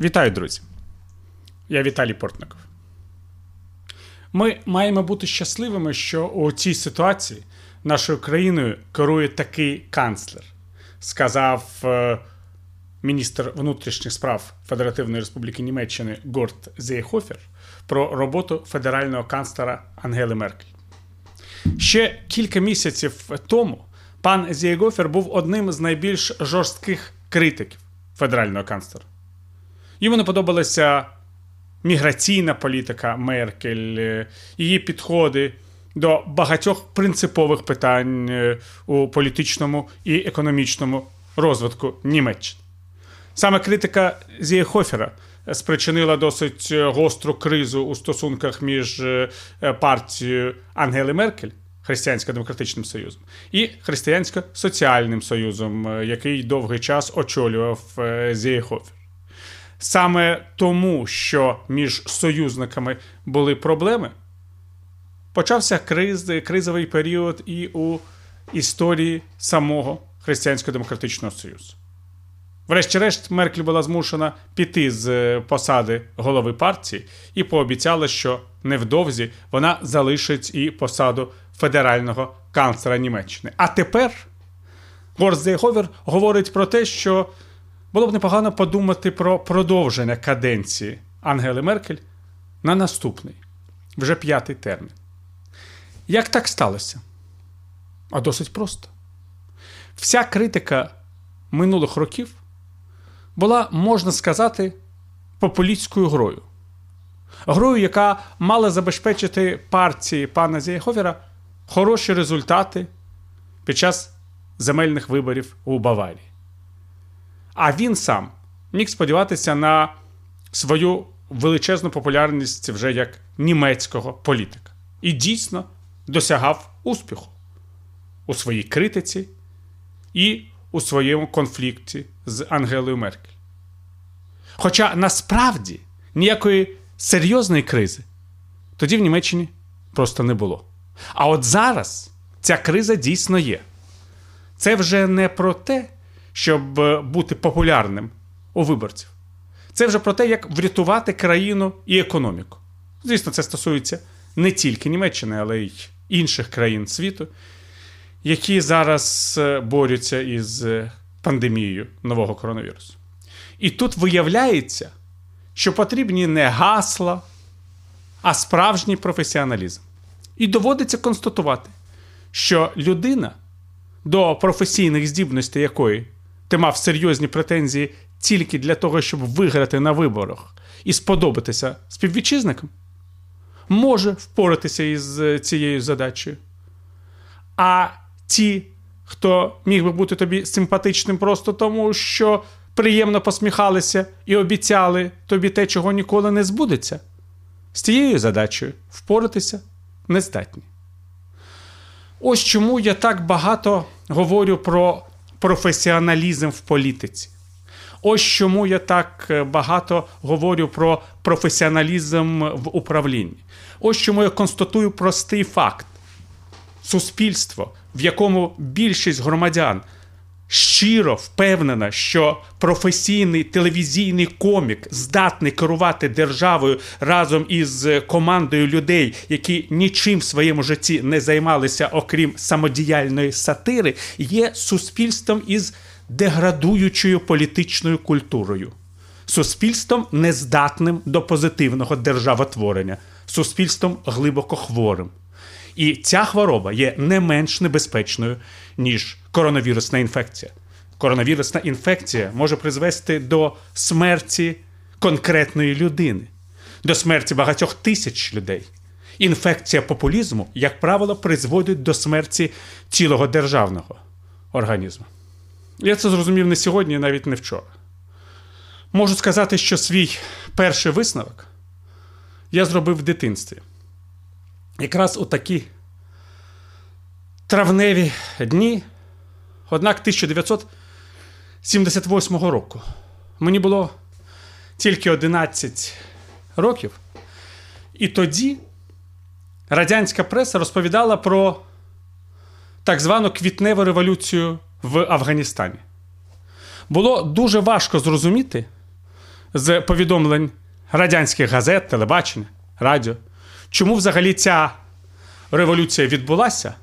Вітаю, друзі! Я Віталій Портников. Ми маємо бути щасливими, що у цій ситуації нашою країною керує такий канцлер, сказав е, міністр внутрішніх справ Федеративної Республіки Німеччини Горт Зейхофер про роботу федерального канцлера Ангели Меркель. Ще кілька місяців тому пан Зейгофер був одним з найбільш жорстких критиків федерального канцлера. Йому не подобалася міграційна політика Меркель, е, її підходи до багатьох принципових питань е, у політичному і економічному розвитку Німеччини. Саме критика Зієхофера спричинила досить гостру кризу у стосунках між е, партією Ангели Меркель. Християнсько-демократичним союзом і християнсько-соціальним союзом, який довгий час очолював Зієхофер. Саме тому, що між союзниками були проблеми, почався криз, кризовий період і у історії самого Християнсько-демократичного Союзу. Врешті-решт, Меркель була змушена піти з посади голови партії і пообіцяла, що невдовзі вона залишить і посаду федерального канцлера Німеччини. А тепер Горст Зейховер говорить про те, що було б непогано подумати про продовження каденції Ангели Меркель на наступний, вже п'ятий термін. Як так сталося? А досить просто. Вся критика минулих років була, можна сказати, популістською грою. Грою, яка мала забезпечити партії пана Зієховера хороші результати під час земельних виборів у Баварії. А він сам міг сподіватися на свою величезну популярність вже як німецького політика. І дійсно досягав успіху у своїй критиці і у своєму конфлікті з Ангелою Меркель. Хоча насправді ніякої серйозної кризи тоді в Німеччині просто не було. А от зараз ця криза дійсно є. Це вже не про те, щоб е, бути популярним у виборців. Це вже про те, як врятувати країну і економіку. Звісно, це стосується не тільки Німеччини, але й інших країн світу, які зараз е, борються із е, пандемією нового коронавірусу. І тут виявляється, що потрібні не гасла, а справжній професіоналізм. І доводиться констатувати, що людина, до професійних здібностей якої ти мав серйозні претензії тільки для того, щоб виграти на виборах і сподобатися співвітчизникам, може впоратися із е, цією задачею. А ті, хто міг би бути тобі симпатичним просто тому, що приємно посміхалися і обіцяли тобі те, чого ніколи не збудеться, з цією задачею впоратися не здатні. Ось чому я так багато говорю про професіоналізм в політиці. Ось чому я так е, багато говорю про професіоналізм в управлінні. Ось чому я констатую простий факт: суспільство, в якому більшість громадян щиро впевнена, що професійний телевізійний комік здатний керувати державою разом із командою людей, які нічим в своєму житті не займалися, окрім самодіяльної сатири, є суспільством із деградуючою політичною культурою, суспільством нездатним до позитивного державотворення, суспільством глибоко хворим. І ця хвороба є не менш небезпечною, ніж коронавірусна інфекція. Коронавірусна інфекція може призвести до смерті конкретної людини, до смерті багатьох тисяч людей. Інфекція популізму, як правило, призводить до смерті цілого державного організму. Я це зрозумів не сьогодні, навіть не вчора. Можу сказати, що свій перший висновок я зробив в дитинстві. Якраз у такі травневі дні, однак 1978 року. Мені було тільки 11 років. І тоді радянська преса розповідала про так звану квітневу революцію в Афганістані. Було дуже важко зрозуміти, з повідомлень радянських газет, телебачення, радіо, чому взагалі ця революція відбулася,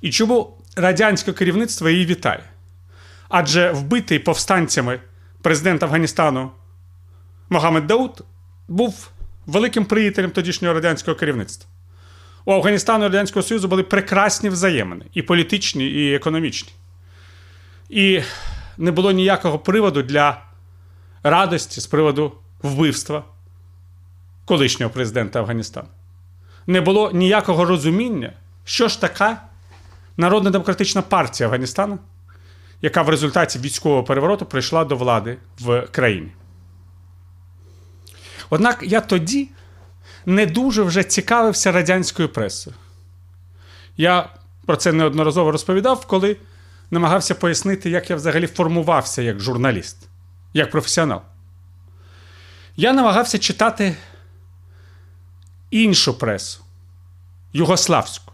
і чому радянське керівництво її вітає. Адже вбитий повстанцями президент Афганістану Могамед Дауд був великим приятелем тодішнього радянського керівництва. У Афганістану і Радянського Союзу були прекрасні взаємини і політичні, і економічні. І не було ніякого приводу для радості з приводу вбивства колишнього президента Афганістану. Не було ніякого розуміння, що ж така Народна демократична партія Афганістану, яка в результаті військового перевороту прийшла до влади в країні. Однак я тоді не дуже вже цікавився радянською пресою. Я про це неодноразово розповідав, коли намагався пояснити, як я взагалі формувався як журналіст, як професіонал. Я намагався читати іншу пресу, югославську.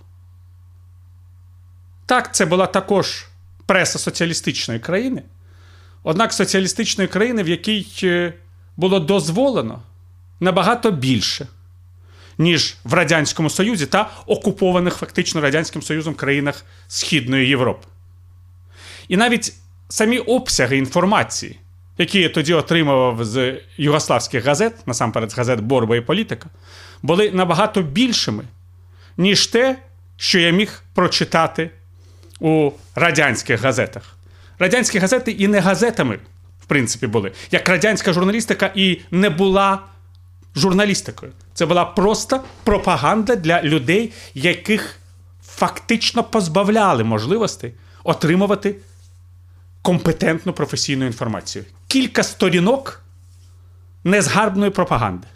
Так, це була також преса соціалістичної країни, однак соціалістичної країни, в якій е, було дозволено набагато більше, ніж в Радянському Союзі та окупованих фактично Радянським Союзом країнах Східної Європи. І навіть самі обсяги інформації, які я тоді отримував з югославських газет, насамперед з газет Борба і Політика, були набагато більшими, ніж те, що я міг прочитати у радянських газетах. Радянські газети і не газетами, в принципі, були. Як радянська журналістика і не була журналістикою. Це була просто пропаганда для людей, яких фактично позбавляли можливості отримувати компетентну професійну інформацію. Кілька сторінок незгарбної пропаганди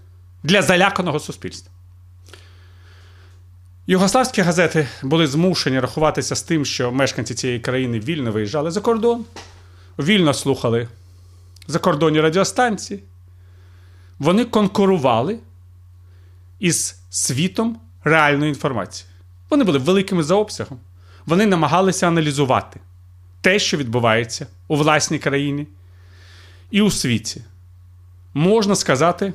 для заляканого суспільства. Югославські газети були змушені рахуватися з тим, що мешканці цієї країни вільно виїжджали за кордон, вільно слухали закордонні радіостанції. Вони конкурували із світом реальної інформації. Вони були великими за обсягом. Вони намагалися аналізувати те, що відбувається у власній країні і у світі. Можна сказати,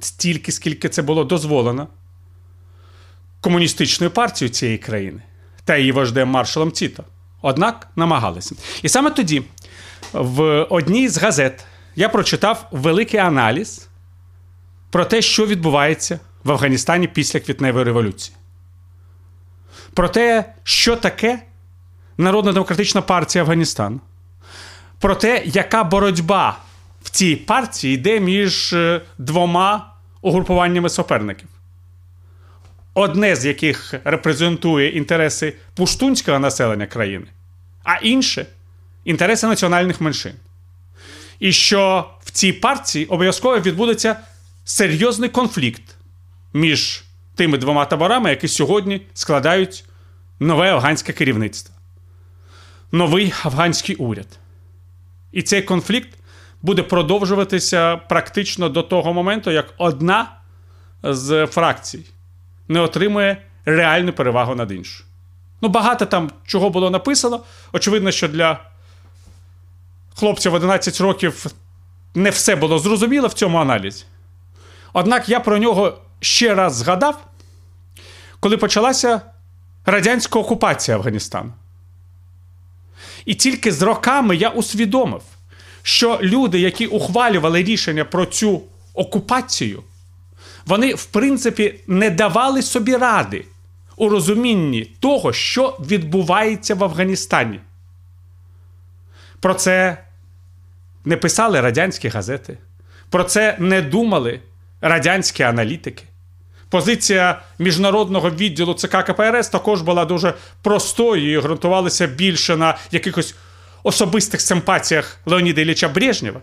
стільки, скільки це було дозволено комуністичною партією цієї країни та її вождем маршалом Тіто. Однак намагалися. І саме тоді, в одній з газет, я прочитав великий аналіз про те, що відбувається в Афганістані після квітневої революції. Про те, що таке Народна демократична партія Афганістану. Про те, яка боротьба цій партії йде між е, двома угрупуваннями суперників одне з яких репрезентує інтереси пуштунського населення країни, а інше інтереси національних меншин. І що в цій партії обов'язково відбудеться серйозний конфлікт між тими двома таборами, які сьогодні складають нове афганське керівництво, новий афганський уряд. І цей конфлікт буде продовжуватися практично до того моменту, як одна з фракцій не отримує реальну перевагу над іншою. Ну, багато там чого було написано. Очевидно, що для хлопців 11 років не все було зрозуміло в цьому аналізі. Однак я про нього ще раз згадав, коли почалася радянська окупація Афганістану. І тільки з роками я усвідомив, що люди, які ухвалювали рішення про цю окупацію, вони, в принципі, не давали собі ради у розумінні того, що відбувається в Афганістані. Про це не писали радянські газети, про це не думали радянські аналітики. Позиція міжнародного відділу ЦК КПРС також була дуже простою і ґрунтувалася більше на якихось особистих симпатіях Леоніда Ілліча Брежнєва,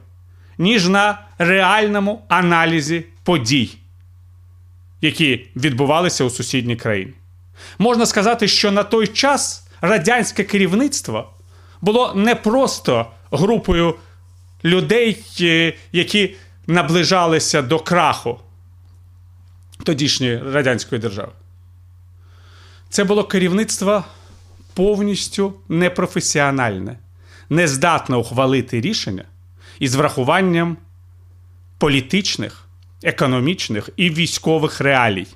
ніж на реальному аналізі подій які відбувалися у сусідній країні. Можна сказати, що на той час радянське керівництво було не просто групою людей, е, які наближалися до краху тодішньої радянської держави. Це було керівництво повністю непрофесіональне, нездатне ухвалити рішення, із врахуванням політичних, економічних і військових реалій.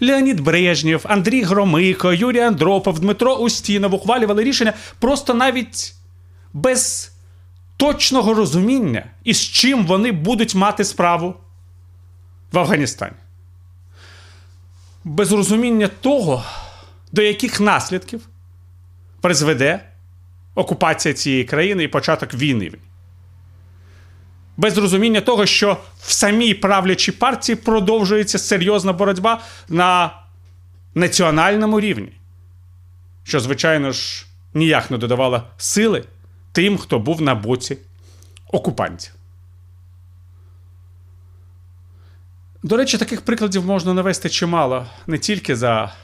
Леонід Брежнєв, Андрій Громико, Юрій Андропов, Дмитро Устінов ухвалювали рішення просто навіть без точного розуміння, із чим вони будуть мати справу в Афганістані. Без розуміння того, до яких наслідків призведе окупація цієї країни і початок війни. Без розуміння того, що в самій правлячій партії продовжується серйозна боротьба на національному рівні, що, звичайно ж, ніяк не додавала сили тим, хто був на боці окупантів. До речі, таких прикладів можна навести чимало не тільки за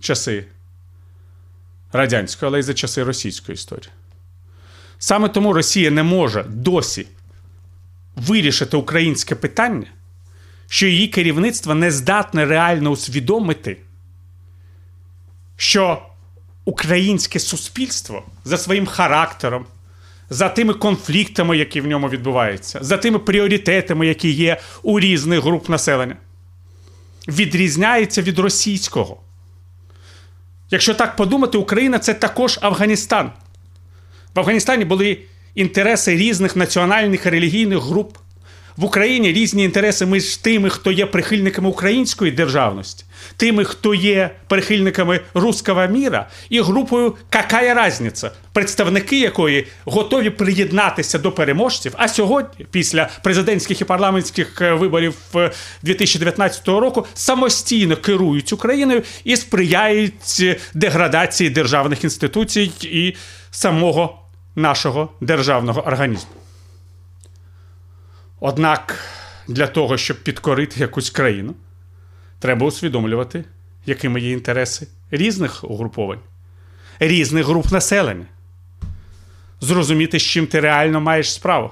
часи радянської, але й за часи російської історії. Саме тому Росія не може досі вирішити українське питання, що її керівництво не здатне реально усвідомити, що українське суспільство за своїм характером, за тими конфліктами, які в ньому відбуваються, за тими пріоритетами, які є у різних груп населення, відрізняється від російського. Якщо так подумати, Україна це також Афганістан. В Афганістані були інтереси різних національних релігійних груп. В Україні різні інтереси між тими, хто є прихильниками української державності, тими, хто є прихильниками руского міра, і групою «Какая разниця, представники якої готові приєднатися до переможців. А сьогодні, після президентських і парламентських е, виборів 2019 е, року, самостійно керують Україною і сприяють е, деградації державних інституцій і самого нашого державного організму. Однак для того, щоб підкорити якусь країну, треба усвідомлювати, якими є інтереси різних угруповань, різних груп населення. Зрозуміти, з чим ти реально маєш справу.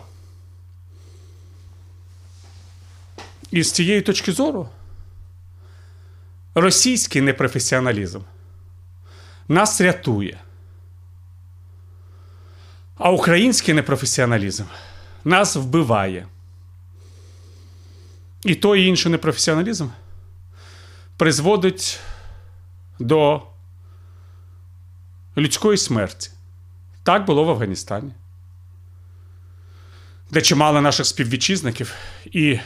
І з цієї точки зору, російський непрофесіоналізм нас рятує. А український непрофесіоналізм нас вбиває. І той і інший непрофесіоналізм призводить до людської смерті. Так було в Афганістані, де чимало наших співвітчизників і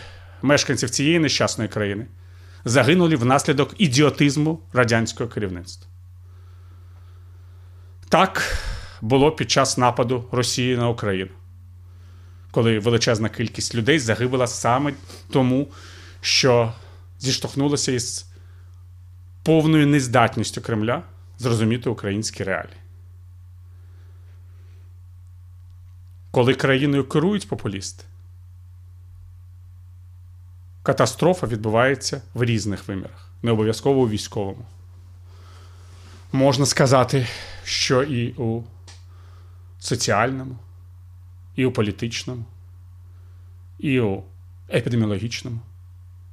мешканців цієї нещасної країни загинули внаслідок ідіотизму радянського керівництва. Так було під час нападу Росії на Україну коли величезна кількість людей загибла саме тому, що зіштовхнулося із повною нездатністю Кремля зрозуміти українські реалії. Коли країною керують популісти, катастрофа відбувається в різних вимірах, не обов'язково у військовому. Можна сказати, що і у соціальному і у політичному, і у епідеміологічному.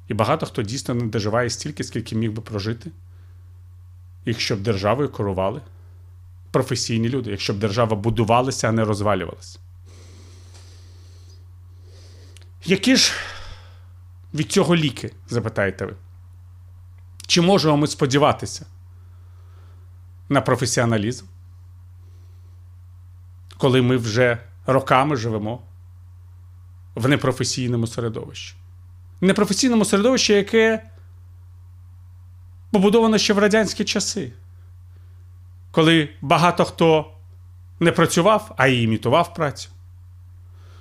І багато хто дійсно не доживає стільки, скільки міг би прожити, якщо б державою керували професійні люди, якщо б держава будувалася, а не розвалювалася. Які ж від цього ліки, запитаєте ви? Чи можемо ми сподіватися на професіоналізм, коли ми вже роками живемо в непрофесійному середовищі. Непрофесійному середовищі, яке побудовано ще в радянські часи, коли багато хто не працював, а й імітував працю.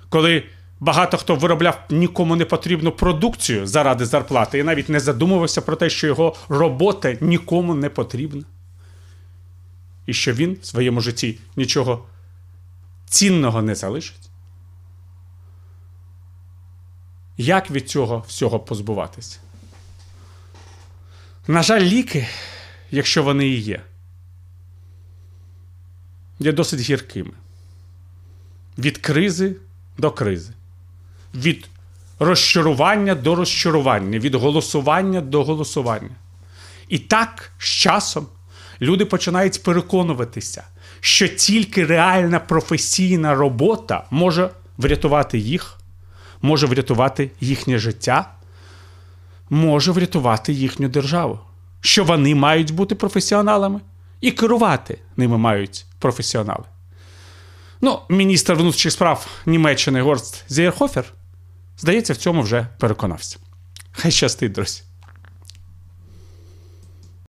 Коли багато хто виробляв нікому не потрібну продукцію заради зарплати і навіть не задумувався про те, що його робота нікому не потрібна. І що він в своєму житті нічого цінного не залишить? Як від цього всього позбуватися? На жаль, ліки, якщо вони і є, є досить гіркими. Від кризи до кризи, від розчарування до розчарування, від голосування до голосування. І так з часом люди починають переконуватися, що тільки реальна професійна робота може врятувати їх, може врятувати їхнє життя, може врятувати їхню державу. Що вони мають бути професіоналами, і керувати ними мають професіонали. Ну, міністр внутрішніх справ Німеччини Горст Зєрхофер, здається, в цьому вже переконався. Хай щастить, друзі.